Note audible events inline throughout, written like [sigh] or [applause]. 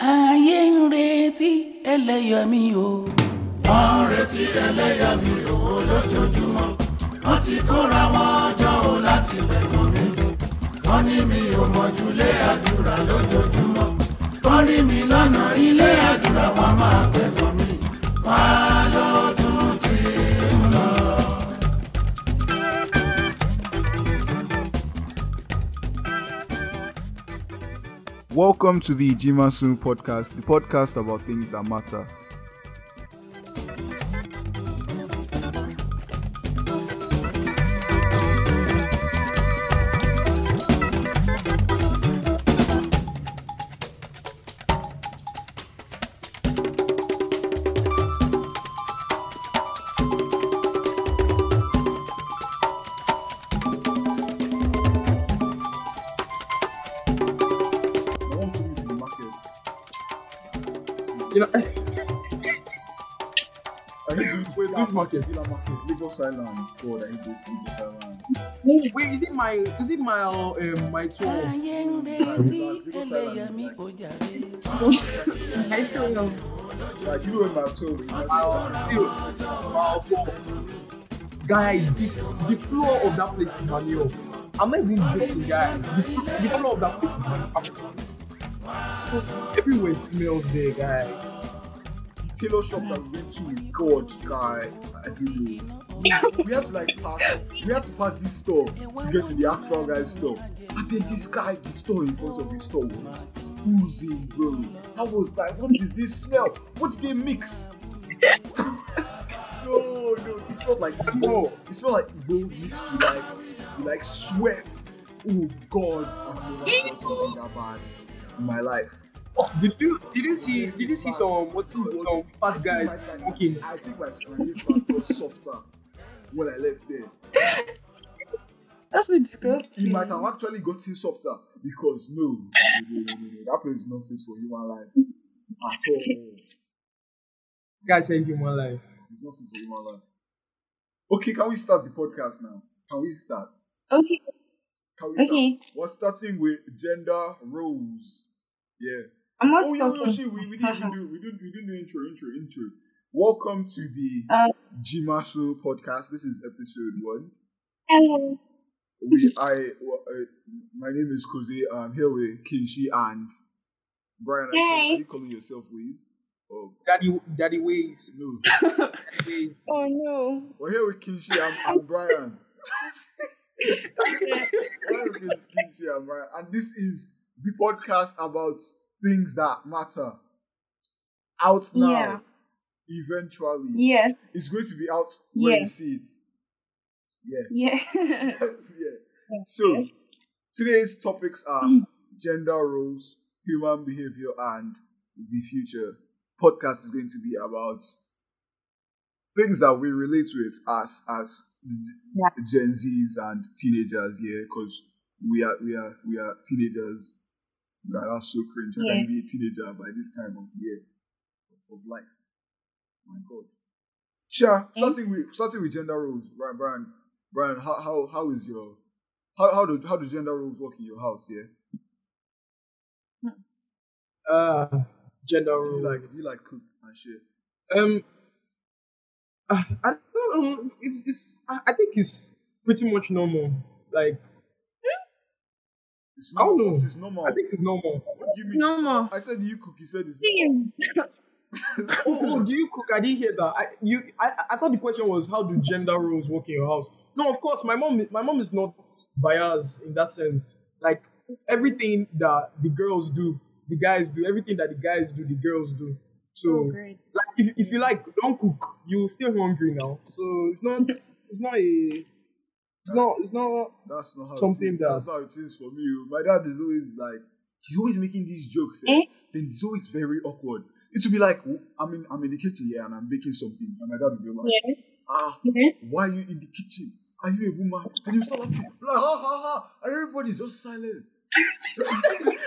ayé ń retí ẹlẹ́yàmí o. wọ́n ń retí ẹlẹ́yàmí òwò lójoojúmọ́. Wọ́n ti kóra wọn jọ o láti bẹ̀gàn mi wọ́n ní mi ò mọ̀júlé àdúrà lójoojúmọ́. Wọ́n rí mi lọ́nà ilé àdúrà wọn máa bẹ̀gàn mi Welcome to the Jimasun podcast, the podcast about things that matter. Market? Villa Market, Lagos Island. God, I hate Lagos Island. wait, is it my is it my uh, um, my tour? ayé ń retí ẹlẹ́yàmí kò jáde. I don't know. Like, you when my tour is still, so, guy, the, the floor of that place is manure. I'm not even joking, guy. The, the floor of that place is manure. Everywhere smells there, guy. Tailor shop that we went to. God, guy, I don't know. We had to like pass. We had to pass this store to get to the actual guy's store. And then this guy, the store in front of his store was oozing, bro. I was like, what is this smell? What did they mix? [laughs] no, no, it smelled like Igbo. It smelled like Igbo mixed with like, with like sweat. Oh God, I've never smelled something that bad in my life. Oh, did you did you see did you see some what's it some fat guys smoking? I think my face mask got softer when I left there. That's so disgusting. It might have actually gotten softer because no, no, no, no, no, that place is not fit for human life at all. Guys saying human life. It's not fit for human life. Okay, can we start the podcast now? Can we start? Okay. Can we Okay. start? We're starting with gender roles. Yeah. I'm not Oh yeah, no, shit, we, we didn't even do we didn't we didn't do intro, intro, intro. Welcome to the Uh, Jimasu podcast. This is episode one. Hello. we I, well, uh, my name is Koze. I'm here with Kinshi and Brian. Are Hey. are you calling yourself Wiz? Oh Daddy daddy ways. no, Daddy ways. Oh no. we're here with Kinshi and, and Brian. [laughs] We're Kinshi and Brian, and this is the podcast about things that matter. Out now, Yeah. eventually, yeah, it's going to be out when Yeah. you see it. Yeah. [laughs] Yeah. yeah. So today's topics are mm. gender roles, human behavior, and the future. Podcast is going to be about things that we relate with as as Yeah. Gen Zs and teenagers. Yeah, because we are we are we are teenagers. Right, that's so cringe. I can be a teenager by this time of year of life. My God. Sure. Starting with starting with gender roles, right, Brian? Brian, how how how is your how how do how do gender roles work in your house? Yeah, Uh gender you roles. like you like cook and shit. Um, uh, I don't know. It's, it's I I think it's pretty much normal. Like It's I don't normal. know. It's normal. I think it's normal. What do you mean? Normal. I said you cook. You said it's Damn. Hmm. [laughs] oh, oh, do you cook? I didn't hear that. I you I, I thought the question was how do gender roles work in your house? No, of course, my mom my mom is not biased in that sense. Like everything that the girls do, the guys do. Everything that the guys do, the girls do. So Oh, great. like if, if you like don't cook you still hungry now so it's not it's not a it's not it's not That's not how Something it is. That's that- not how it is for me. My dad is always like he's always making these jokes. Eh? Eh? Then it's always very awkward. It will be like I'm in I'm in the kitchen yeah and I'm baking something and my dad will be like Yeah. ah Yeah. why are you in the kitchen? Are you a woman? And you start laughing. Like, ha ha ha. And everybody's just silent. [laughs] then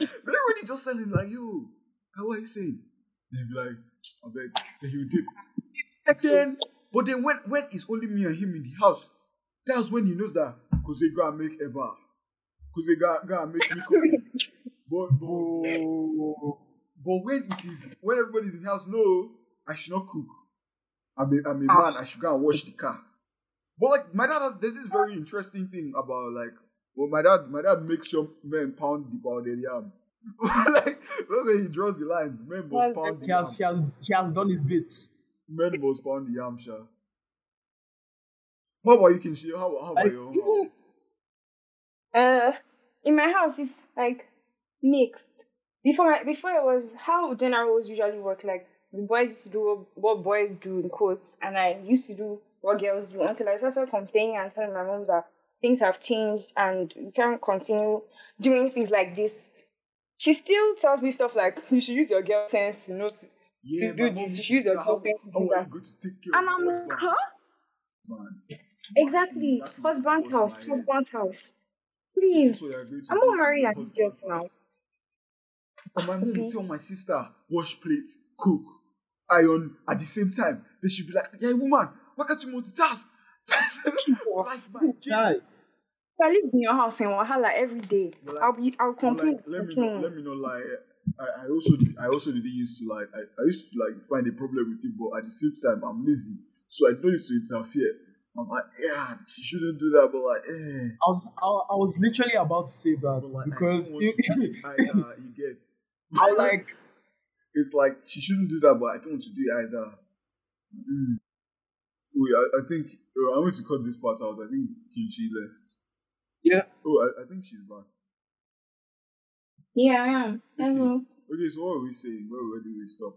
everybody just silent, like, yo, how are you saying? Then he'll be like, I beg. Then he'll dip. Then, but then when, when it's only me and him in the house, that's when he knows that, because they gotta make Eva. Because they gotta, gotta make me coffee. [laughs] But, but, But when it is when everybody's in the house, no, I should not cook. I'm a, I'm a Ah. man. I should go and wash the car. But like my dad has there's this very interesting thing about like well my dad my dad makes sure men pound the pounded yam. [laughs] like that's where he draws the line. Men Well, must pound the He has, he has, he has done his bits. Men must pound the yam, sure. What about you, Kinshi? How, how about your even- Uh, in my house, it's like mixed. Before, my, before it was how dinner roles usually work. Like the boys used to do what, boys do in quotes, and I used to do what girls do until I started complaining and telling my mom that things have changed and you can't continue doing things like this. She still tells me stuff like you should use your girl sense, you know. To, Yeah, You my do this, used to she's say a that, how, girlfriend, how do that. to take care and of I'm your like, huh? Man, Exactly. Exactly. Husband's house. my- Husband's house. Please. is what you're going to I'm do not to married your at husband's this house. now. And my mom Okay. would tell my sister, wash plates, cook, iron at the same time. They should be like, yeah, woman, why can't you multitask? [laughs] like my Guy, I live in your house in Wahala every day, But like- I'll be, I'll But complain. like, let me complain. not, let me not lie. I, I also I also didn't used to like I, I used to like find a problem with it, but at the same time I'm lazy, so I don't used to interfere. I'm like, yeah, she shouldn't do that, but like, eh. I was, I, I was literally about to say that like, because I don't want to do it either. You get? I like it's like she shouldn't do that, but I don't want to do it either. Mm. Wait, I, I think uh, I want to cut this part out. I think Kinchi left. yeah. Oh, I, I think she's back. Yeah, I am. Okay. Hello. Okay, so what are we saying? Where, where do we stop?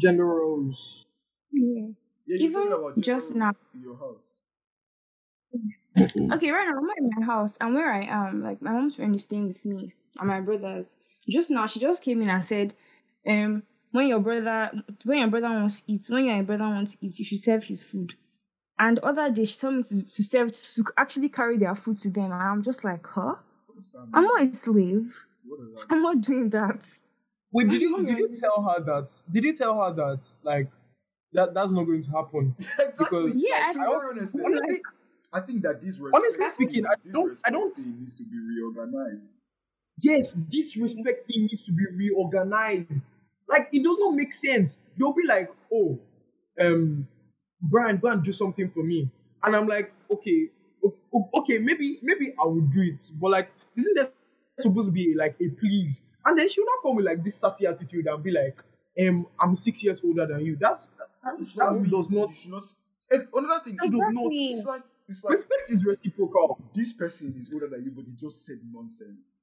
gender roles. Yeah. Yeah, Even about just general now- your house. Okay, right now I'm at my house, and where I am, like my mom's friend is staying with me and my brothers. Just now, she just came in and said, um, when your brother, when your brother wants to eat, when your brother wants to eat, you should serve his food. And the other day, she told me to, to serve, to actually carry their food to them, and I'm just like, huh? What does that I'm not a slave. What that I'm not doing that. Wait, did [laughs] you did you tell her that? Did you tell her that like that that's not going to happen? [laughs] exactly. Because- Yeah, to I- be honest, Honestly, I think that this Honestly speaking, I don't- I don't- thing needs to be reorganized. yes, this respect thing needs to be reorganized. Like it does not make sense. They'll be like, oh, um, Brian, go and do something for me, and I'm like, okay, o- o- okay, maybe maybe I will do it, but like, isn't that supposed to be like a please? And then she'll not come with like this sassy attitude and be like, um, I'm six years older than you. That's that, It's that does not. Not. another thing. That does not. It's like it's like Respect is reciprocal. this person is older than you, but he just said nonsense.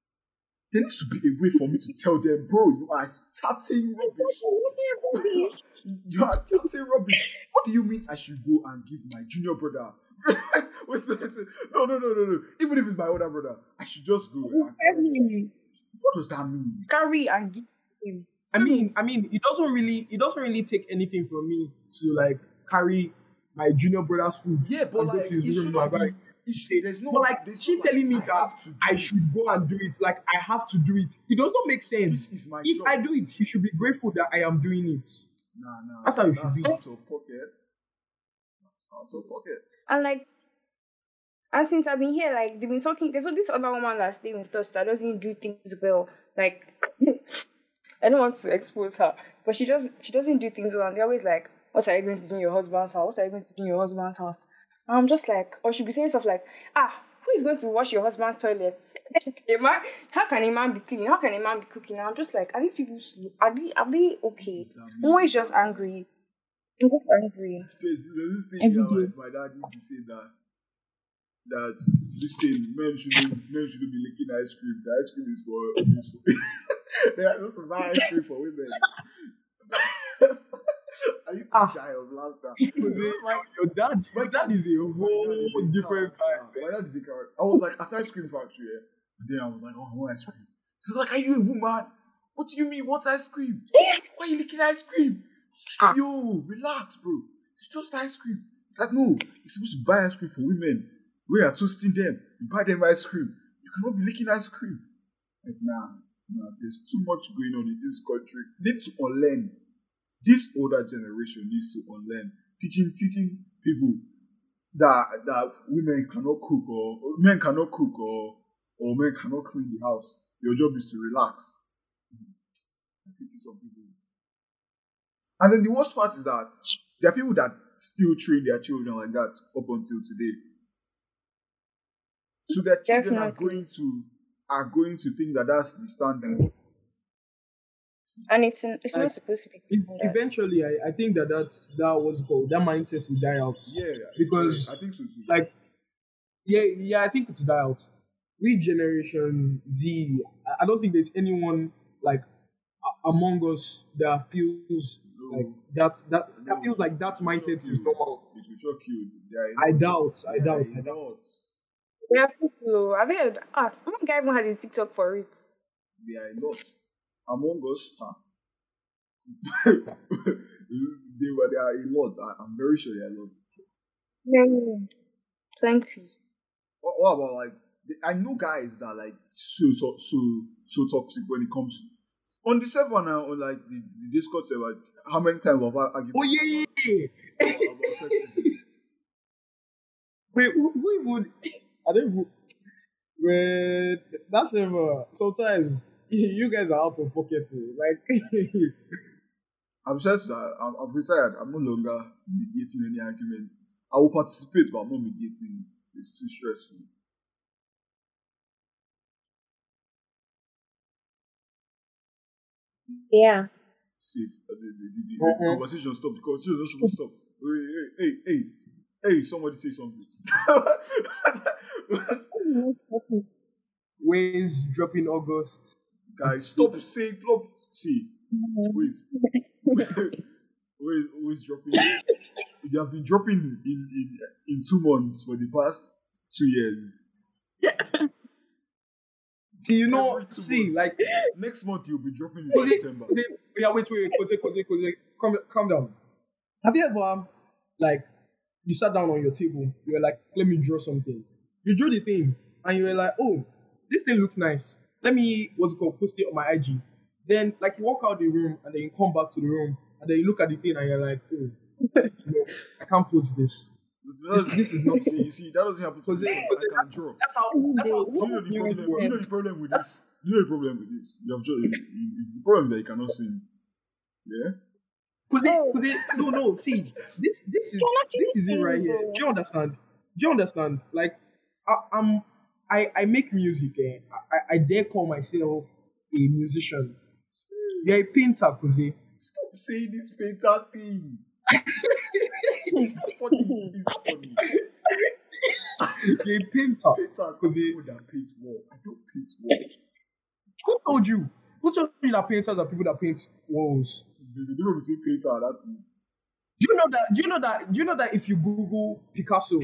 There needs to be a way for me to tell them, bro, you are chatting rubbish. [laughs] You are chatting rubbish. What do you mean I should go and give my junior brother? [laughs] wait, wait, wait. No, no, no, no, no. Even if it's my older brother, I should just go. and What does that mean? Carry and give him. I mean, I mean, it doesn't really, it doesn't really take anything from me to like carry my junior brother's food. Yeah, but and go like, to his it room should not be. It should, there's no. but like, there's she no, telling me I that to I should go and do it. Like I have to do it. It does not make sense. This is my If job. I do it, he should be grateful that I am doing it. Nah, nah. That's how you should be. out of pocket. That's out of pocket. And like, and since I've been here, like they've been talking. There's this other woman that's staying with us that doesn't do things well. Like, [laughs] I don't want to expose her, but she does. She doesn't do things well, and they're always like, "What are you going to do in your husband's house? What are you going to do in your husband's house?" And I'm just like, or she'll be saying stuff like, "Ah, who is going to wash your husband's toilet? [laughs] a man? How can a man be clean? How can a man be cooking?" And I'm just like, are these people? slow? Are they? Are they okay? What's that mean? I'm always just angry. I'm just angry. There's, there's this thing Every that day. my, my dad used to say that that this thing men shouldn't men shouldn't be licking ice cream. The ice cream is for is for [laughs] they are supposed to buy ice cream for women. [laughs] I used to Ah. die of laughter. [laughs] like your dad, My dad is a My dad whole is a different character. vibe. My dad is a character. I was like at ice cream factory, yeah? and then I was like, oh, I want ice cream. He was like, are you a woman? What do you mean? What's ice cream? Why are you licking ice cream? Ah. Yo, relax, bro. It's just ice cream. It's like, no, you're supposed to buy ice cream for women. We are toasting them. You buy them ice cream. You cannot be licking ice cream. Like, nah, nah, there's too much going on in this country. Need to unlearn. This older generation needs to unlearn. Teaching, teaching people that that women cannot cook or, or men cannot cook or or men cannot clean the house. Your job is to relax. I pity some people. And then the worst part is that there are people that still train their children like that up until today. So their children are going to are going to think that that's the standard. And it's it's Like, not supposed to be like that. Eventually, I, I think that that's that was called that mindset will die out. Yeah, Because, I think so too. Like, yeah, yeah, I think it will die out. We generation Z, I don't think there's anyone like among us that feels No. like that's that that No. feels like that mindset is normal. it will shock you. There are I doubt, I doubt, I doubt. Enough- There are people. I've heard. Ah, one guy even had a TikTok for it. They are a lot. Among us, huh? [laughs] they were there are a lot. I, I'm very sure they are a lot. No, plenty. What, what about like I know guys that are like so so so so toxic when it comes on the server now on like the, the Discord server. How many times have I argued Oh yeah, yeah, yeah. about sexism? [laughs] Wait, who, who even? I don't even. Wait, that's never. Sometimes [laughs] you guys are out of pocket too. Like, [laughs] I'm said that I'm, I've retired. I'm no longer mediating any argument. I will participate, but I'm not mediating. It's too stressful. Yeah. See if uh, the, the, the, the, the Mhm. conversation stopped. The conversation just shouldn't stop. Hey, hey, hey, hey, hey! Somebody say something. [laughs] Ways dropping August. Guys, stop saying plop. See, Wiz, [laughs] Wiz, Wiz dropping. You have been dropping in, in in two months for the past two years. [laughs] See, you know, see, months. like, Next month you'll be dropping in Kose, September. Kose, yeah, wait, wait, Kose, Kose, Kose, calm, calm down. Have you ever, like, you sat down on your table, you were like, let me draw something. You drew the thing, and you were like, oh, this thing looks nice. Let me, what's it called, post it on my IG. Then, like, you walk out the room, and then you come back to the room, and then you look at the thing, and you're like, oh, no, I can't post this. This, this is not. [laughs] See, you see, that doesn't happen to me. I can draw. that's how, that's how Do you know the music problem? You know the problem with this. You know the problem with this. You have just you- you- the problem that you cannot sing. Yeah. Cause it, cause it, no, no. See, this, this is, this is it right here. Do you understand? Do you understand? Like, I, I'm, I, I make music. Eh? I, I dare call myself a musician. You're a painter, cause it, Stop saying this painter thing. [laughs] it's not funny. It's not funny. you're a painter. Painters are Cause it- people that paint wall. I don't paint wall. Who told you? Who told you that painters are people that paint walls? The the difference between painter and artist. Do you know that? Do you know that? Do you know that if you Google Picasso,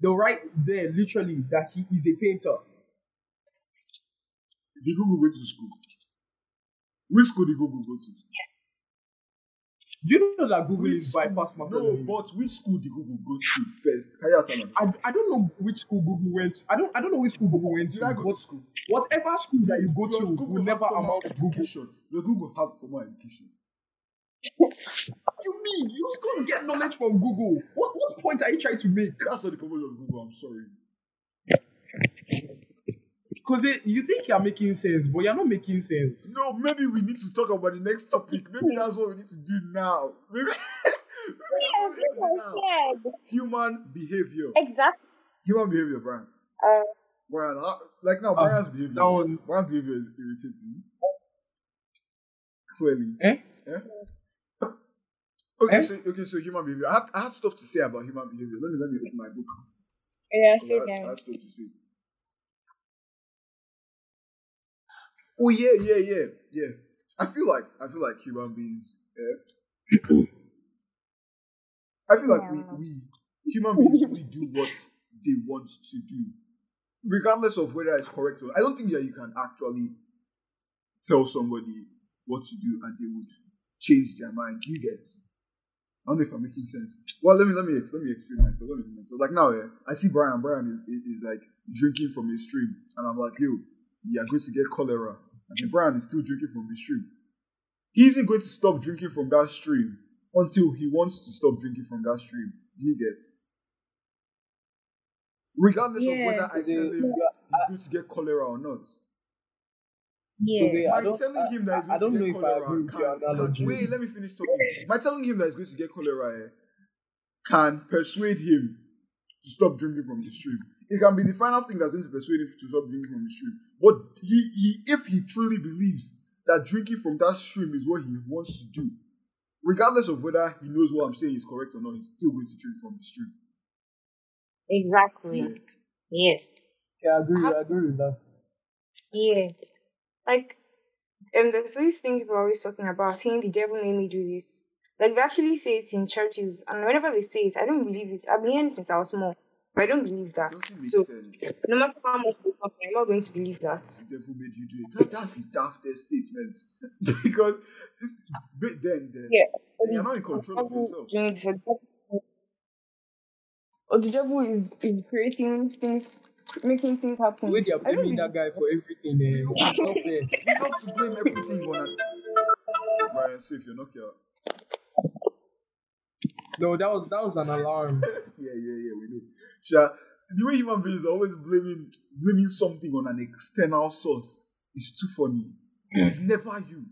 they'll write there literally that he is a painter. Did Google go to school? Which school did Google go to? Do you know that Google Which is by school- far smarter No, but which school did Google go to first? Can you answer that? I, I don't know which school Google went to. I don't I don't know which school Google went Did to. I go but to school? whatever school that you go to Google will never amount to Google. education. Does Google have formal education? You mean you're just gonna get knowledge from Google? What what point are you trying to make? That's not the purpose of Google. I'm sorry. Because you think you're making sense, but you're not making sense. No, maybe we need to talk about the next topic. Maybe that's what we need to do now. Maybe, [laughs] maybe that's what we need to do now. Human behavior. Exactly. Human behavior, Brian. Uh, Brian, how- like now, Uh, Brian's behavior. that Brian's behavior is irritating. Clearly. Eh? Yeah. Okay, Eh? so okay, so human behavior. I have, I have stuff to say about human behavior. Let me let me open my book. yeah, I say I that. have stuff to say. Oh yeah, yeah, yeah, yeah. I feel like I feel like human beings. Yeah. I feel like we, Yeah. we human beings only do what they want to do, regardless of whether it's correct or. I don't think that you can actually tell somebody what to do and they would change their mind. You get? I don't know if I'm making sense. Well, let me let me let me explain myself. Let me explain myself. Like now, yeah, I see Brian. Brian is, is is like drinking from a stream, and I'm like, yo, you are going to get cholera. And then Brian is still drinking from the stream. He isn't going to stop drinking from that stream until he wants to stop drinking from that stream. He gets. Regardless of whether I tell him he's uh, going to get cholera or not. Yeah. By telling him that I, he's I going don't to get if I cholera, agree can, can- wait, let me finish talking. By telling him that he's going to get cholera, eh, can persuade him to stop drinking from the stream. It can be the final thing that's going to persuade him to stop drinking from the stream. But he, he, if he truly believes that drinking from that stream is what he wants to do, regardless of whether he knows what I'm saying is correct or not, he's still going to drink from the stream. Exactly. Yes. Yeah, I agree. I agree with that. Yeah. Like, um, there's this thing people are always talking about, saying the devil made me do this. Like, they actually say it in churches, and whenever they say it, I don't believe it. I've been hearing since I was small, but I don't believe that. Doesn't So, sense. no matter how much they talk, I'm not going to believe that. The devil made you do it. That, that's the daftest statement. [laughs] because it's, then, then Yeah. you're not in control of yourself. Doing this, or the devil- or the devil is, is creating things, making things happen. The way they are blaming that guy for everything, eh, it's not fair. [laughs] We love to blame everything on a Brian, see if you're not here. No, that was that was an alarm. [laughs] Yeah, yeah, yeah, we know. Sha, the way human beings are always blaming blaming something on an external source is too funny. It's never you.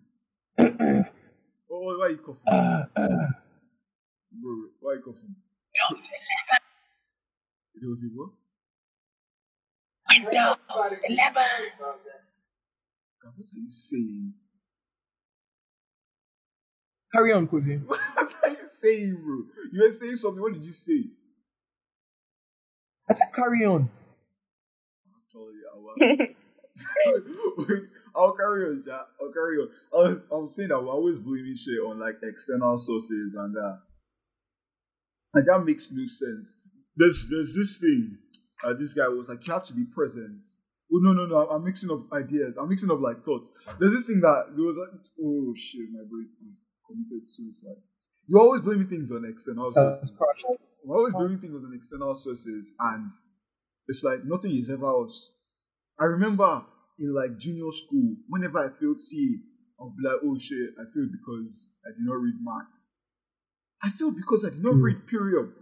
oh, [clears throat] why are you coughing? Bro, why are you coughing? There was a what? Windows 11. God, What are you saying? Carry on, cousin. [laughs] What are you saying, bro? You were saying something. What did you say? I said carry on. Actually, I will. I'll carry on, ja. I'll carry on. I was, I'm saying that we're always blaming shit on like external sources and that. And that makes no sense. There's there's this thing. Uh, this guy was like, you have to be present. Oh no no no! I'm mixing up ideas. I'm mixing up like thoughts. There's this thing that there was like, oh shit, my brain is committed suicide. You're always blaming things on external sources. We're always blaming things on external sources, and it's like nothing is ever us. I remember in like junior school, whenever I failed C, I'll be like, oh shit, I failed because I did not read math. I failed because I did not Hmm. read, period.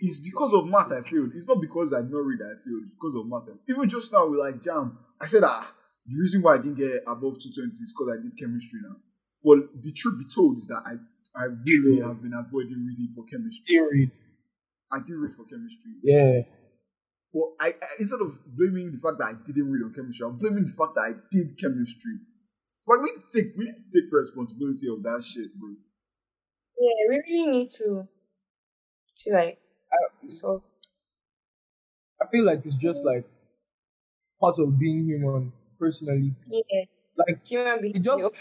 It's because of math I failed. It's not because I did not read I failed. It's because of math. Even just now with like JAMB, I said ah, the reason why I didn't get above 220 is because I did chemistry now. Well, the truth be told is that I I really have been avoiding reading for chemistry. Theory. I did read for chemistry. Yeah. Well, I, I instead of blaming the fact that I didn't read on chemistry, I'm blaming the fact that I did chemistry. But we need to take we need to take responsibility of that shit, bro. Yeah, we really need to, like, so I feel like it's just mm. like part of being human, personally. yeah, Like human beings. it just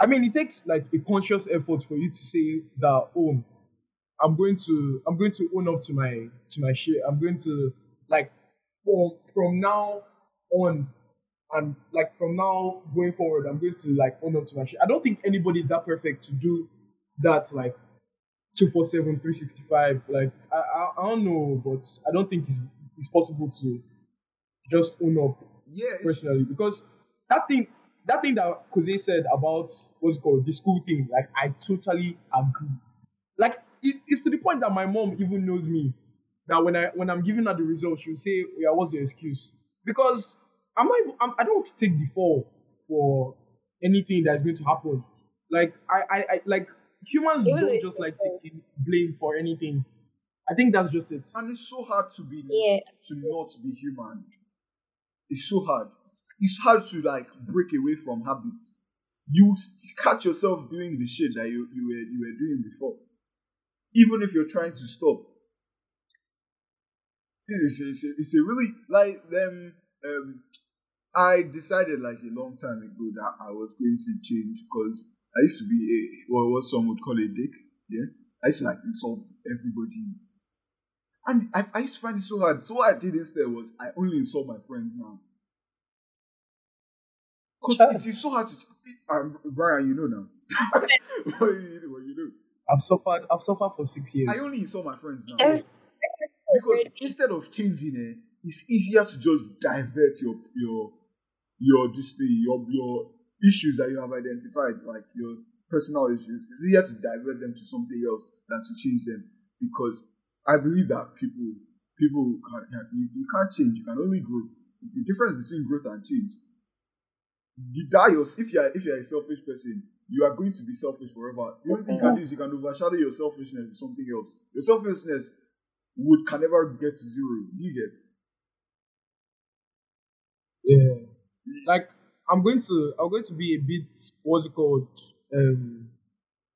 I mean it takes like a conscious effort for you to say that oh I'm going to I'm going to own up to my to my shit. I'm going to like from from now on and like from now going forward, I'm going to like own up to my shit. I don't think anybody's that perfect to do that like 247, 365. Like I, I I don't know, but I don't think it's it's possible to just own up Yeah, personally because that thing that thing that Jose said about what's called the school thing, like I totally agree. Like it, it's to the point that my mom even knows me. That when I when I'm giving her the results, she'll say, "Yeah, what's your excuse?" Because I'm not. Even, I'm, I don't want to take the fall for anything that's going to happen. Like I, I, I like humans Even though don't just like taking blame for anything. I think that's just it. and it's so hard to be Yeah. to not be human. It's so hard. It's hard to like break away from habits. You st- catch yourself doing the shit that you, you were you were doing before, even if you're trying to stop. It's a, it's a, it's a really like them. Um, I decided like a long time ago that I was going to change because I used to be a what, what some would call a dick. Yeah, I used to like insult everybody and I, I used to find it so hard. So what I did instead was I only insult my friends now. Because Sure. it is so hard to. Um, Brian, you know now. [laughs] what you know, what you know. I've suffered. I've suffered for six years. I only insult my friends now. Yes. Because instead of changing it, it's easier to just divert your your your this thing, your your issues that you have identified, like your personal issues. It's easier to divert them to something else than to change them. Because I believe that people people can, can you, you can't change, you can only grow. It's the difference between growth and change. the your if you are if you are a selfish person, you are going to be selfish forever. The only thing you can do is you can overshadow your selfishness with something else. Your selfishness would can never get to zero. You get Yeah. Like I'm going to I'm going to be a bit what's it called? Um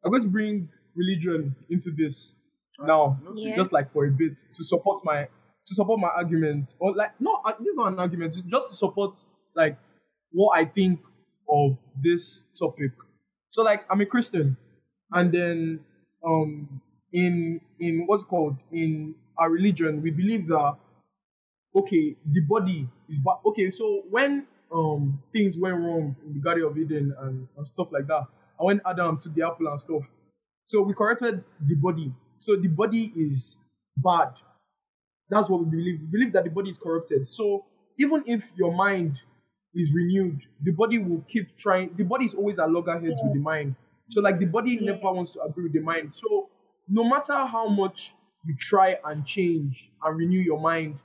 I'm going to bring religion into this now. Yeah. Just like for a bit to support my to support my argument. Or like no uh, this is not an argument, just to support like what I think of this topic. So like I'm a Christian and then um in in what's it called in our religion we believe that okay, the body is bad. Okay, so when um things went wrong in the Garden of Eden and, and stuff like that, and when Adam took the apple and stuff, so we corrected the body. So the body is bad. That's what we believe. We believe that the body is corrupted. So even if your mind is renewed, the body will keep trying. The body is always at loggerheads with the mind. So like the body Yeah. never wants to agree with the mind. So no matter how much you try and change and renew your mind,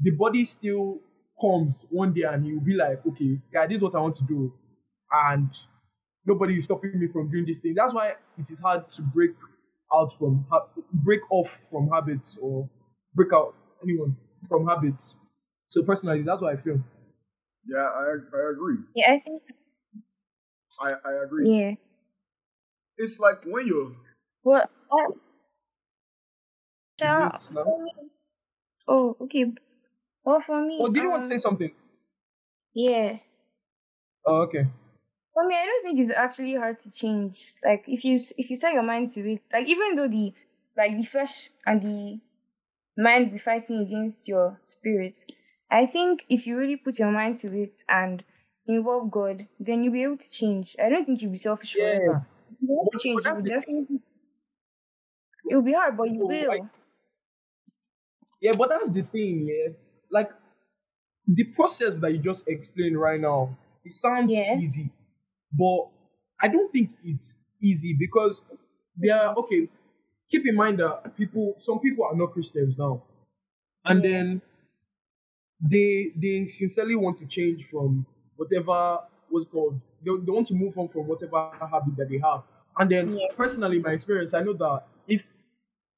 the body still comes one day and you'll be like, okay, yeah, this is what I want to do. And nobody is stopping me from doing this thing. That's why it is hard to break out from, ha- break off from habits or break out anyone from habits. So personally, that's what I feel. yeah, I I agree. Yeah, I think. I I agree. Yeah. It's like when you're Well, uh, yeah, Yes, no? for me- oh, okay. Well, for me, Oh, did you want to say um, something? Yeah. Oh, okay. For me, I don't think it's actually hard to change. Like if you if you set your mind to it, like even though the like the flesh and the mind be fighting against your spirit, I think if you really put your mind to it and involve God, then you'll be able to change. I don't think you'll be selfish Yeah. forever. You But- change, You'll definitely. It will be hard, but you Oh, will. like- Yeah, but that's the thing, yeah. Like the process that you just explained right now, it sounds Yeah. easy, but I don't think it's easy because they are okay. Keep in mind that people, some people are not Christians now, and Yeah. then they they sincerely want to change from whatever was called. They, they want to move on from whatever habit that they have, and then Yes. personally, my experience, I know that if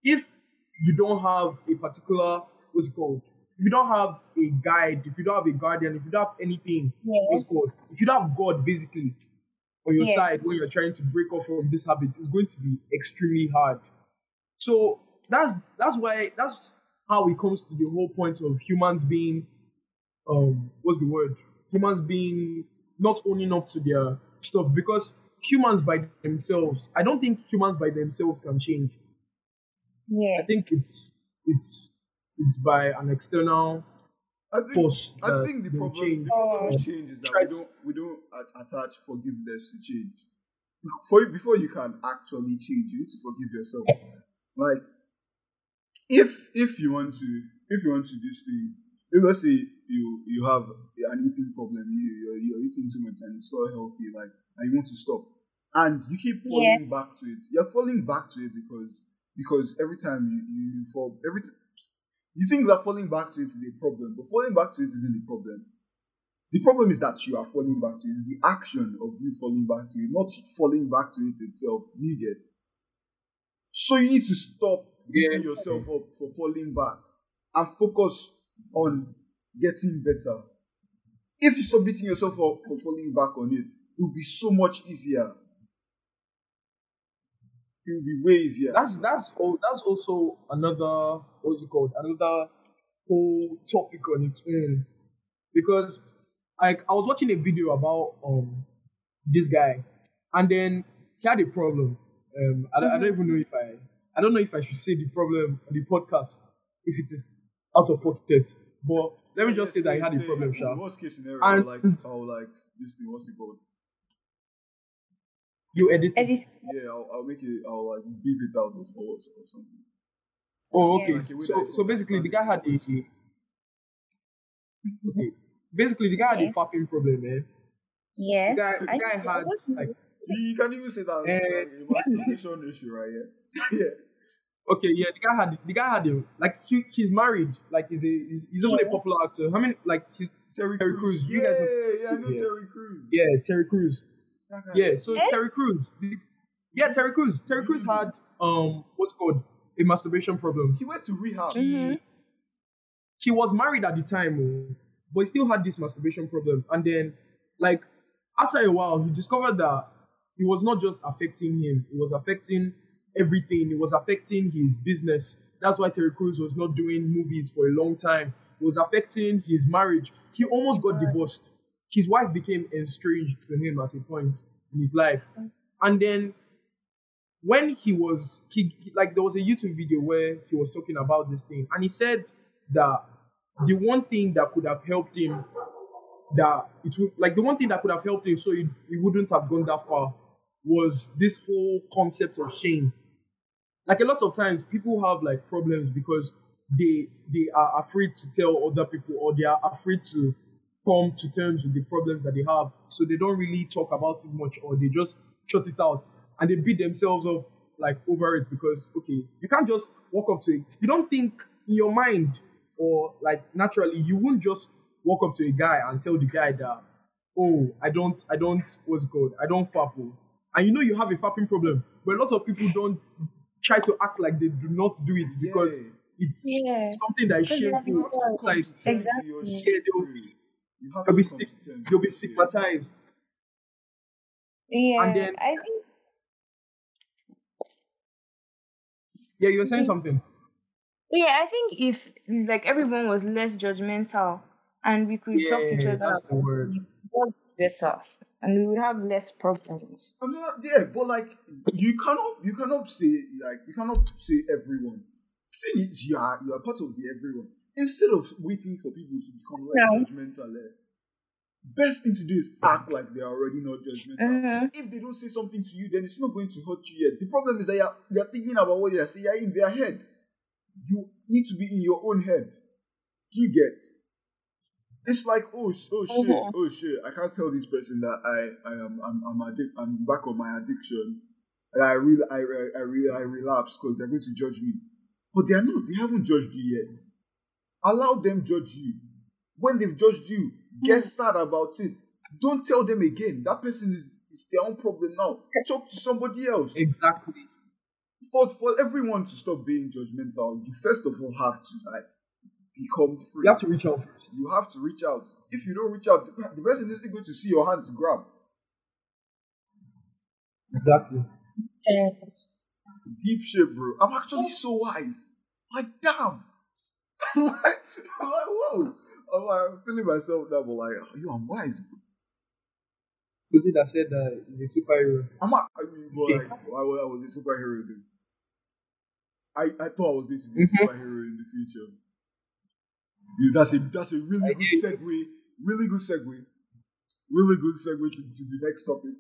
if you don't have a particular what's called, if you don't have a guide, if you don't have a guardian, if you don't have anything, Yeah. what's called, if you don't have God basically on your Yeah. side when you're trying to break off from this habit, it's going to be extremely hard. So that's that's why that's how it comes to the whole point of humans being um what's the word? Humans being not owning up to their stuff because humans by themselves, I don't think humans by themselves can change. Yeah. I think it's it's it's by an external I think force. I that think the problem, change. the problem with change is that we don't we don't attach forgiveness to change. For before you can actually change, you need to forgive yourself. Like if if you want to if you want to do this thing, if let's say you you have an eating problem, you you're, you're eating too much and it's not healthy, like and you want to stop, and you keep falling back to it. You're falling back to it because because every time you you fall every t- you think that falling back to it is a problem, but falling back to it isn't the problem. The problem is that you are falling back to it. It's the action of you falling back to it, not falling back to it itself. You get. So you need to stop beating Yeah. yourself up for falling back and focus on getting better. If you stop beating yourself up for falling back on it, it will be so much easier. It will be way easier. That's that's all. That's also another what's it called? Another whole topic on its own, because like I was watching a video about um this guy, and then he had a problem. Um, I, don't- I don't even know if I I don't know if I should say the problem on the podcast if it is out of pocket. But let me just say that he had a problem, Sha. Worst case scenario, And- like, I'll like, this thing, what's it called? You edit it. Edit- Yeah, I'll, I'll make it, I'll like beep it out or, or, or something. Oh, Yeah. okay. Like So, so basically, the guy had a. understandable. Okay. Basically, the guy had a Okay. fapping problem, man. Yeah. The guy, the I- guy had like You, you can even say that Eh. like, a masturbation issue, right? Yeah. [laughs] yeah. Okay, yeah, the guy had the guy had a like he, he's married, like he's a he's, he's even a Yeah. popular actor. How many like he's Terry, Terry Crews. Crews. You Yeah, guys know- yeah, I know Yeah. Terry Crews. Yeah, Terry Crews. That guy- Yeah, so it's Eh? Terry Crews. Yeah, Terry Crews. Terry Crews had um what's called a masturbation problem. He went to rehab. Mhm. He was married at the time, oh, but he still had this masturbation problem. And then, like after a while, he discovered that it was not just affecting him; it was affecting everything. It was affecting his business. That's why Terry Crews was not doing movies for a long time. It was affecting his marriage. He almost got divorced. His wife became estranged to him at a point in his life. And then when he was he, like there was a YouTube video where he was talking about this thing and he said that the one thing that could have helped him that it would like the one thing that could have helped him so he, he wouldn't have gone that far was this whole concept of shame like a lot of times people have like problems because they they are afraid to tell other people or they are afraid to come to terms with the problems that they have so they don't really talk about it much or they just shut it out and they beat themselves up like over it because okay you can't just walk up to it you don't think in your mind or like naturally you won't just walk up to a guy and tell the guy that oh i don't i don't what's good i don't fap oh." and you know you have a fapping problem but a lot of people don't try to act like they do not do it because Yeah. it's Yeah. something that is Because shameful to to come to society Come to terms with Exactly. Yeah, they'll- bro. You have they'll to be come stig- to terms they'll be with your shit. stigmatized Yeah. And then- I think yeah you were saying something yeah, I think if like everyone was less judgmental and we could talk to each other that's the word. it would be better and we would have less problems. I mean, like, yeah, but like you cannot, you cannot say like you cannot say everyone. The thing is, you are you are part of the everyone. Instead of waiting for people to become like Yeah. judgmental, eh, best thing to do is act like they are already not judgmental. Mhm. If they don't say something to you, then it's not going to hurt you yet. The problem is that you're, you're thinking about what they're saying. You're in their head. You need to be in your own head. Do you get? It's like oh oh shit Mhm. oh shit I can't tell this person that I I am I'm I'm addic- I'm back on my addiction and I real I I I, re- I relapse because they're going to judge me but they are not they haven't judged you yet allow them judge you. When they've judged you get hmm. sad about it. Don't tell them again. That person is is their own problem now. Talk to somebody else. Exactly. For for everyone to stop being judgmental you first of all have to like become free. You have to reach out first. You have to reach out. If you don't reach out, the, the person isn't going to see your hand to grab. exactly. Deep shit, bro. I'm actually so wise. Like, damn. [laughs] like, like, whoa. I'm like, I'm feeling myself now, but like, yo, I'm wise, bro. was it that said that he's a superhero I'm not, I mean, but like, [laughs] I, was- I was a superhero, dude. I, I thought I was going to be a Mhm. superhero in the future. Dude, that's a that's a really good segue. Really good segue. Really good segue to, to the next topic.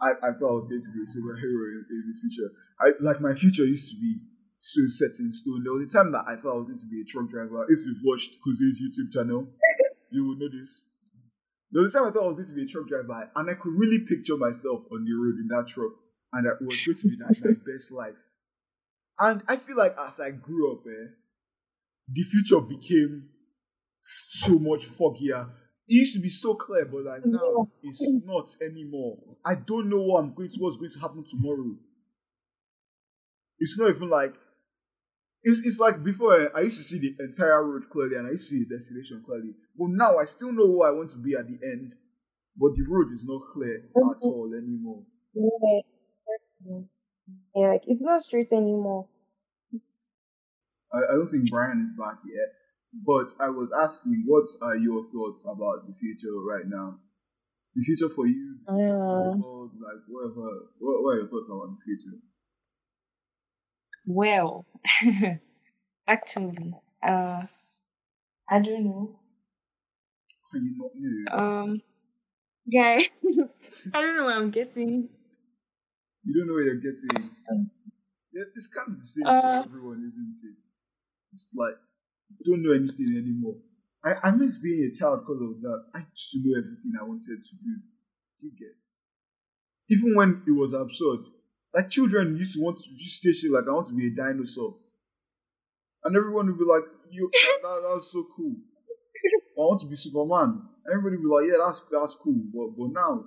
I, I thought I was going to be a superhero in, in the future. I like my future used to be so set in stone. There was a time that I thought I was going to be a truck driver. If you've watched Jose's YouTube channel, you will know this. There was a time I thought I was going to be a truck driver, and I could really picture myself on the road in that truck, and that was going to be like my best life. And I feel like as I grew up, eh, the future became so much foggier. It used to be so clear, but like now it's not anymore. I don't know what I'm going to what's going to happen tomorrow. It's not even like it's, it's like before eh, I used to see the entire road clearly and I used to see the destination clearly. But now I still know where I want to be at the end. But the road is not clear at all anymore. Yeah. Yeah, like it's not straight anymore. I, I don't think Brian is back yet. But I was asking, what are your thoughts about the future right now? The future for you, the Uh. world, like whatever. What, what are your thoughts about the future? Well, [laughs] actually, uh, I don't know. Can you not know? Um, yeah, [laughs] I don't know what I'm getting. You don't know where you're getting. Yeah, it's kind of the same Uh. for everyone, isn't it? It's like you don't know anything anymore. I, I miss being a child because of that. I used to know everything I wanted to do. You get. Even when it was absurd. Like children used to want to just say shit like I want to be a dinosaur. And everyone would be like, you that, that, that's so cool. I want to be Superman. Everybody be like, yeah, that's that's cool. But but now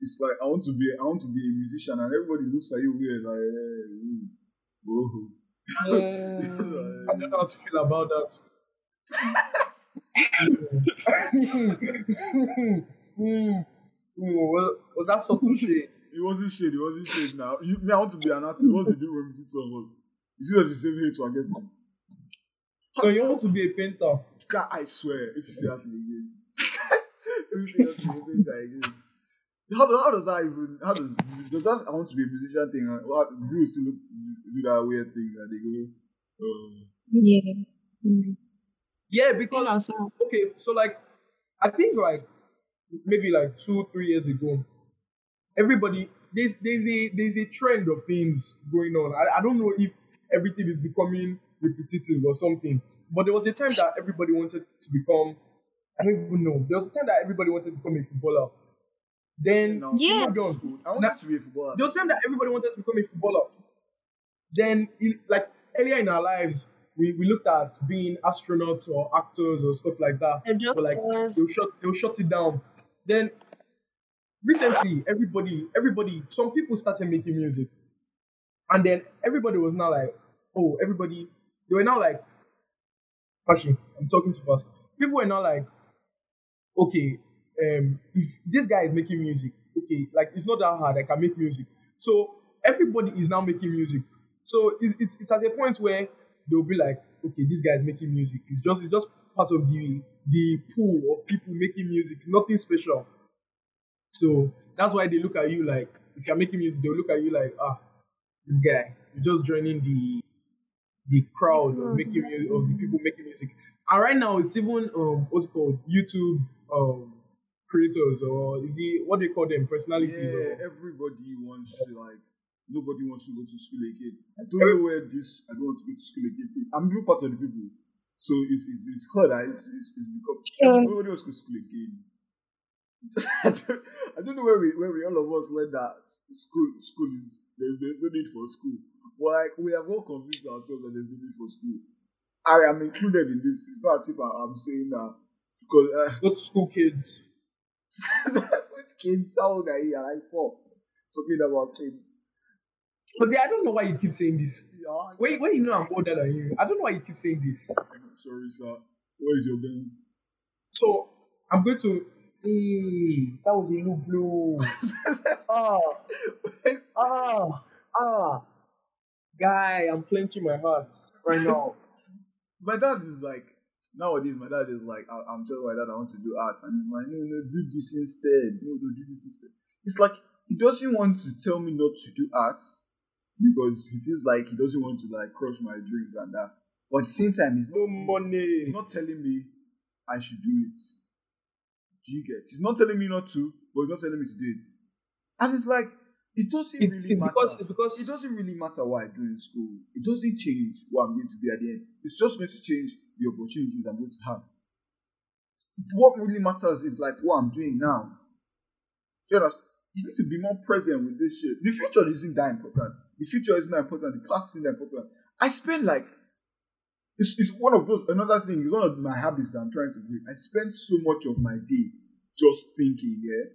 it's like I want to be I want to be a musician, and everybody looks at you weird, like, hey, ooh, whoa. Mm. [laughs] I don't know how to feel about that. [laughs] [laughs] mm, mm, was, was that subtle shade? It wasn't shade. It wasn't shade. Now, you, me, I want to be an artist. What's the difference between two of us? You see that the same hate for getting. No, you want to be a painter. God, I swear, if you see that thing again, [laughs] if you see that thing again, how does how does that even how does does that I want to be a musician thing? uh, What do you still look, do that weird thing that they go? Uh, Yeah. Yeah, because know, so- okay, so like I think like maybe like two, three years ago, everybody there's there's a there's a trend of things going on. I, I don't know if everything is becoming repetitive or something, but there was a time that everybody wanted to become I don't even know. There was a time that everybody wanted to become a footballer. Then no, Yeah. moved on. I wanted to be a footballer. there was a time that everybody wanted to become a footballer. Then, in, like earlier in our lives, we, we looked at being astronauts or actors or stuff like that. The But like doctors. they'll shut they'll shut it down. Then recently, everybody everybody some people started making music, and then everybody was now like, oh, everybody they were now like, actually, I'm talking too fast. People were now like, okay, um, if this guy is making music, okay, like it's not that hard. I can make music. So everybody is now making music. So it's it's, it's at a point where they'll be like, okay, this guy is making music. It's just it's just part of the the pool of people making music. Nothing special. So that's why they look at you like if you're making music, they'll look at you like, ah, this guy is just joining the the crowd of making music of the people making music. And right now it's even um what's it called YouTube um creators or is it what they call them personalities Yeah, or everybody wants to like. Nobody wants to go to school again. I don't know where this. I don't want to go to school again. I'm even part of the people, so it's it's, it's clear that it's, it's, it's become Yeah. nobody wants to go to school again. [laughs] I, don't, know where we where we all of us learned that school school is there's, there's no need for school. But like we have all convinced ourselves that there's no need for school. I am included in this. It's not as if I, I'm saying that because uh, go school kids. [laughs] which kids how old are you? You're like four. Talking about kids. Because I don't know why you keep saying this. Yeah, Wait, when you know I'm older than you, I don't know why you keep saying this. Sorry, sir. Where is your Benz? So I'm going to. Hey, that was a little blue. Ah, ah, ah. Guy, I'm clenching my heart right now. [laughs] my dad is like nowadays. My dad is like I, I'm telling my dad I want to do art, and he's like, no, no, do this instead. No, no, do this instead. It's like he doesn't want to tell me not to do art because he feels like he doesn't want to like crush my dreams and that. But at the same time, he's No not, money. he's not telling me I should do it. Do you get? He's not telling me not to, but he's not telling me to do it. And it's like it doesn't It's, really it's matter. because it's because It doesn't really matter what I do in school. It doesn't change what I'm going to be at the end. It's just going to change the opportunities I'm going to have. What really matters is like what I'm doing now. You understand? You need to be more present with this shit. The future isn't that important. The future isn't that important. The past isn't that important. I spend like it's, it's one of those another thing, it's one of my habits that I'm trying to break. I spend so much of my day just thinking, yeah.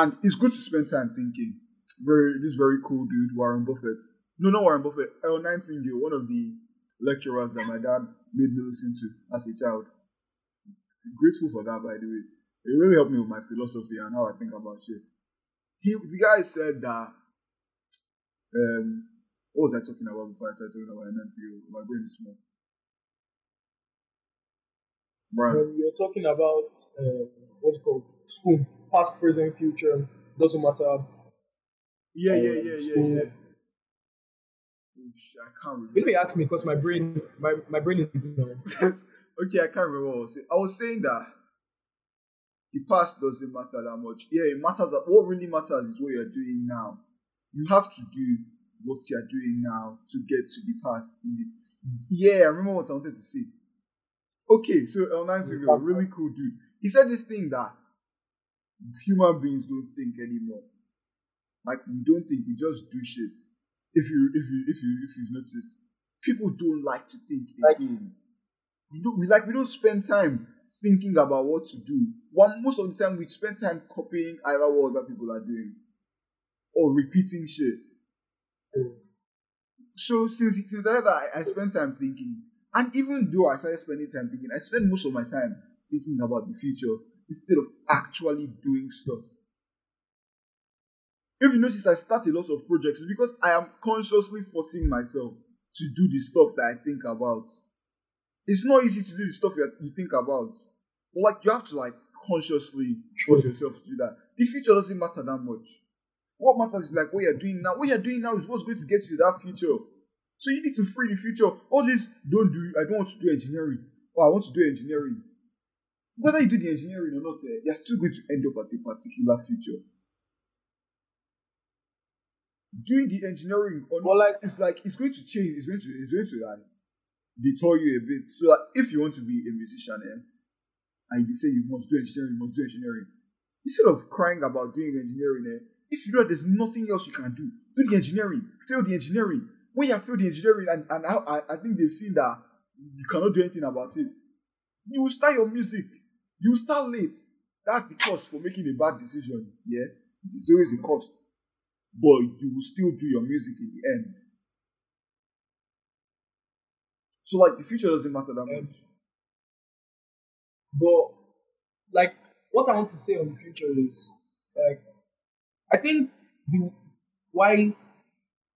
And it's good to spend time thinking very this very cool dude, Warren Buffett. No, not Warren Buffett. Earl Nightingale, one of the lecturers that my dad made me listen to as a child. Grateful for that, by the way. It really helped me with my philosophy and how I think about shit. He, the guy said that. Um, what was I talking about before I started talking about Nightingale? My brain is small. Brian. um, you're talking about uh, what's called school, past, present, future. Doesn't matter. Yeah, yeah, um, yeah, yeah, school. yeah. Oh, shit, I can't remember. Maybe ask me because my brain, my, my brain is ignorant. [laughs] okay, I can't remember what I was saying. I was saying that the past doesn't matter that much. Yeah, it matters. That what really matters is what you're doing now. You have to do what you're doing now to get to the past. Yeah, I remember what I wanted to say. Okay, so Earl Nightingale, really cool dude. He said this thing that human beings don't think anymore. Like we don't think, we just do shit. If you if you if you if you've noticed, people don't like to think Like- again. We don't we like we don't spend time thinking about what to do. One most of the time we spend time copying either what other people are doing or repeating shit. Mm. So since since I, I, I spent time thinking, and even though I started spending time thinking, I spend most of my time thinking about the future instead of actually doing stuff. If you notice, I start a lot of projects because I am consciously forcing myself to do the stuff that I think about. It's not easy to do the stuff you, you think about. But like you have to like consciously force yourself to do that. The future doesn't matter that much. What matters is like what you're doing now. What you're doing now is what's going to get you to that future. So you need to free the future. All this don't do. I don't want to do engineering. Or I want to do engineering. Whether you do the engineering or not, eh, you're still going to end up at a particular future. Doing the engineering or not, like- it's like it's going to change. It's going to it's going to like detour you a bit. So like, if you want to be a musician, eh, and you say you must do engineering, you must do engineering, instead of crying about doing engineering, eh, if you know there's nothing else you can do, do the engineering, fail the engineering. When you have failed engineering, and, and I, I- I think they've seen that you cannot do anything about it, you start your music. You start late. That's the cost for making a bad decision. Yeah, it's always a cost, but you will still do your music in the end. So like the future doesn't matter that much. But like what I want to say on the future is like I think the why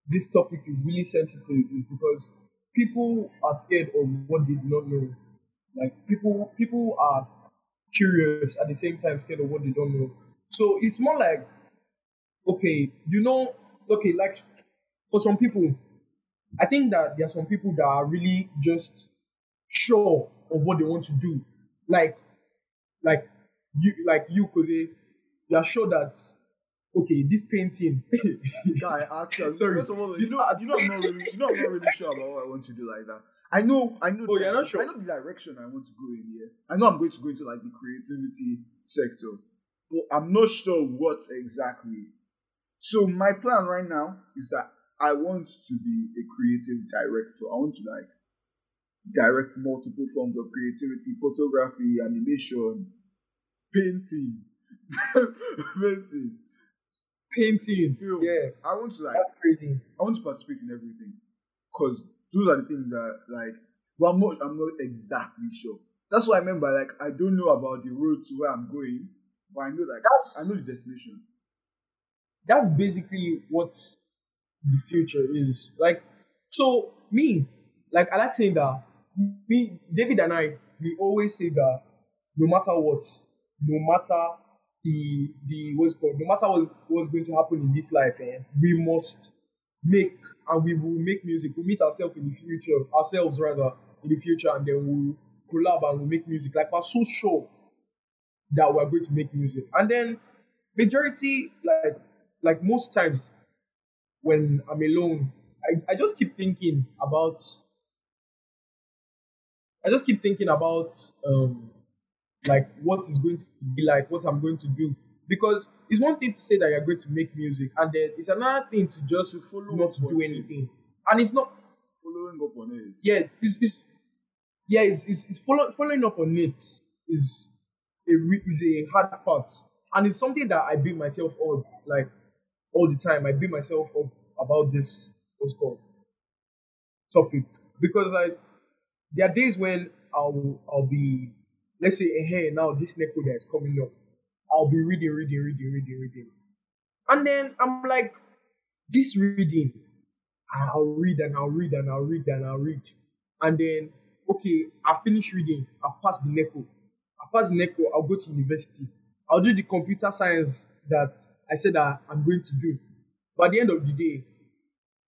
this topic is really sensitive is because people are scared of what they do not know. Like people people are curious at the same time scared of what they don't know. So it's more like okay, you know, okay, like for some people, I think that there are some people that are really just sure of what they want to do. Like, like you, like you, Koze, you are sure that okay, this painting. [laughs] Guy, Sorry, first of all, you know, you know, I'm not really, you know, I'm not really sure about what I want to do like that. I know, I know. Oh, the- you're not sure? I know the direction I want to go in here. I know I'm going to go into like the creativity sector, but I'm not sure what exactly. So my plan right now is that I want to be a creative director. I want to like direct multiple forms of creativity, photography, animation, painting, [laughs] painting, painting. film. Yeah, I want to like that's crazy. I want to participate in everything because those are the things that like. But I'm not. I'm not exactly sure. That's what I meant by like I don't know about the road to where I'm going, but I know like That's- I know the destination. That's basically what the future is. Like, so me, like I like saying that me, David and I, we always say that no matter what, no matter the the what's called, no matter what, what's going to happen in this life, eh, we must make and we will make music. We'll meet ourselves in the future, ourselves rather in the future, and then we'll collab and we'll make music. Like we're so sure that we're going to make music. And then majority, like like most times when I'm alone, I, I just keep thinking about I just keep thinking about um like what is going to be like, what I'm going to do. Because it's one thing to say that you're going to make music, and then it's another thing to just follow not up on do anything. And it's not Following up on it. yeah, it's, it's yeah, it's, it's, it's follow, following up on it is a is a hard part, and it's something that I beat myself up like all the time. I beat myself up about this what's called topic because like there are days when I'll I'll be let's say hey now this Nekoda is coming up. I'll be reading, reading, reading, reading, reading, and then I'm like this reading I'll read and I'll read and I'll read and I'll read. And then, okay, I'll finish reading. I'll pass the NECO. I'll pass the NECO. I'll go to university. I'll do the computer science that I said that I'm going to do. But at the end of the day,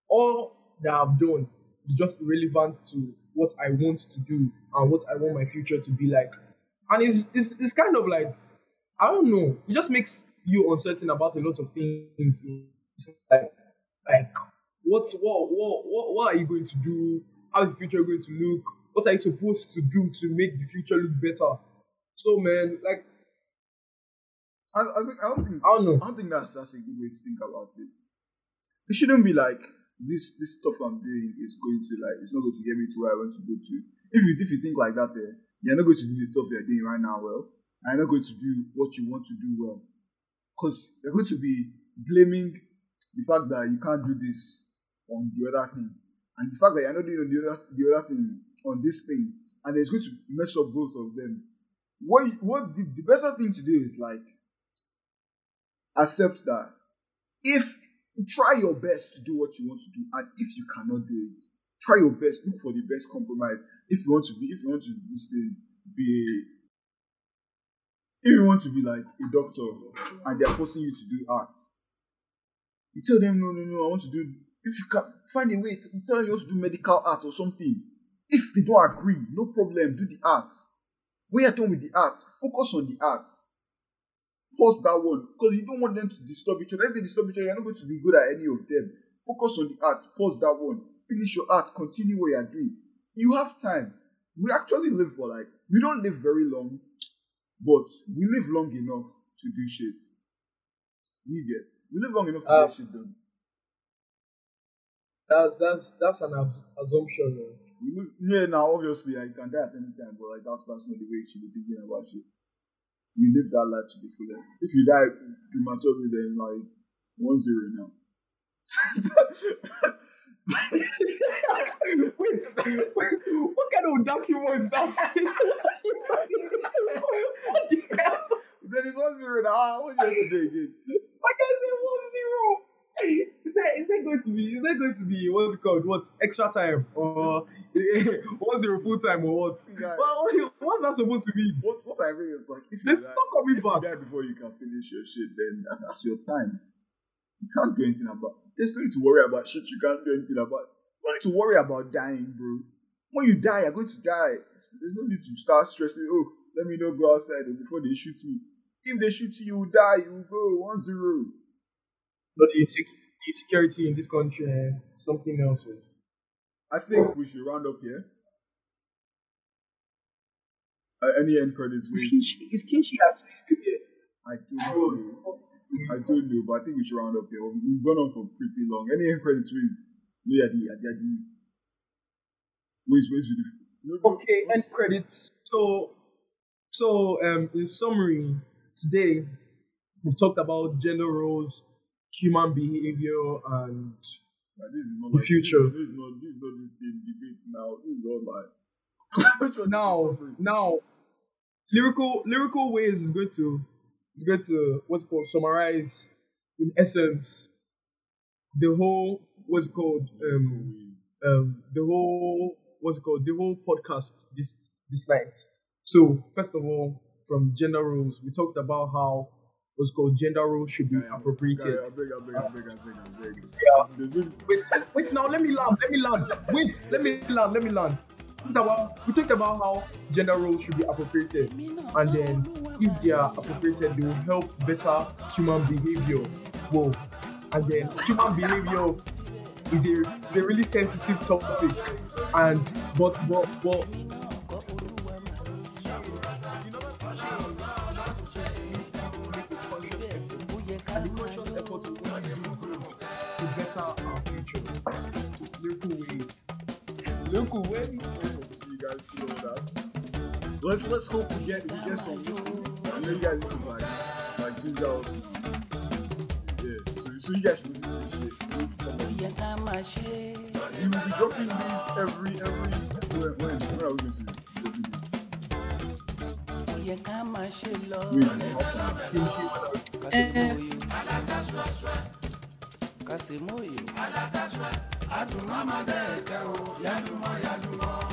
all that I've done is just irrelevant to what I want to do and what I want my future to be like. And it's, it's, it's kind of like, I don't know, it just makes you uncertain about a lot of things. It's like, like what what what what what are you going to do? How is the future going to look? What are you supposed to do to make the future look better? So man, like I, I, think, I don't think I don't know. I don't think that's that's a good way to think about it. It shouldn't be like this this stuff I'm doing is going to like it's not going to get me to where I want to go to. If you if you think like that, eh, you're not going to do the stuff you're doing right now well. And you're not going to do what you want to do well. Because you're going to be blaming the fact that you can't do this on the other thing. And the fact that you're not doing the other, the other thing on this thing. And it's going to mess up both of them. What, what the, the better thing to do is like accept that if try your best to do what you want to do, and if you cannot do it, try your best. Look for the best compromise. If you want to be, if you want to be, be if you want to be like a doctor and they're forcing you to do art, you tell them no, no, no. I want to do. If you can find a way, to, you tell them you want to do medical art or something. If they don't agree, no problem. Do the art. When you're done with the art, focus on the art pause that one because you don't want them to disturb each other. If they disturb each other, you're not going to be good at any of them. Focus on the art, pause that one, finish your art, continue what you're doing. You have time. We actually live for like, we don't live very long, but we live long enough to do shit. You get. We live long enough to Uh, get shit done. That's that's that's an as- assumption. man. We live, yeah, now obviously like, you can die at any time, but like that's that's not the way you should be thinking about shit. You live that life to the fullest. If you die prematurely, then like one zero now. [laughs] wait, wait, what kind of document is that? what the hell? then it's one zero now. What are you doing again? Why can't it one zero? Is there is there going to be is there going to be what's it called what extra time or [laughs] one zero full time or what? Yeah. Well, what's that supposed to mean? What what I mean is like if you die, coming if back. you die before you can finish your shit, then that's your time. You can't do anything about. There's no need to worry about shit. You can't do anything about. No need to worry about dying, bro. When you die, you're going to die. There's no need to start stressing. Oh, let me not go outside before they shoot me. If they shoot you, you will die. You will go one zero. But the insec- insecurity in this country something else. eh. I think we should round up here. Uh, any end credits? Is Wait, Kinshi, is Kinshi actually still here? I don't know. I don't know, but I think we should round up here. We've gone on for pretty long. Any end credits, please? No, yeah, the, yeah, the. Wait, wait, wait. No, no, Okay, end credits. So, so um, in summary, today we've talked about gender roles, human behavior, and Nah, this is not the like- future. This is not this is not this thing debate now. This is not like. [laughs] Which one now, now, lyrical lyrical ways is going to is going to what's called summarize in essence the whole what's called um um the whole what's called the whole podcast this this night. So first of all, from gender roles, we talked about how what's called gender roles should be Yeah, appropriated. Yeah. Wait, wait now, let me land, let me land. Wait, let me land, let me land. We talked about, we talked about how gender roles should be appropriated. And then if they are appropriated, they will help better human behavior. Whoa. And then human behavior is a, is a really sensitive topic. And but but but guys do all that. Let's let's hope we get we get some listens. I know you guys need to like like ginger us. Yeah, so so you guys should listen to this shit. Please come ó on. yẹ ká máa ṣe We will be dropping these every every when when when are we going to be dropping these? ó yẹ ká máa ṣe lọ. Wait, how far? Kàsímóyò. Kàsímóyò. Ó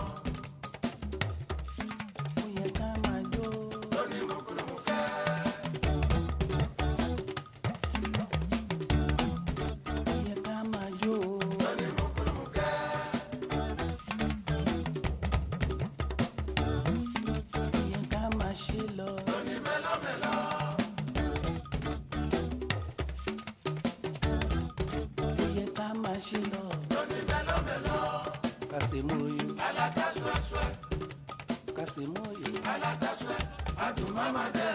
Adùn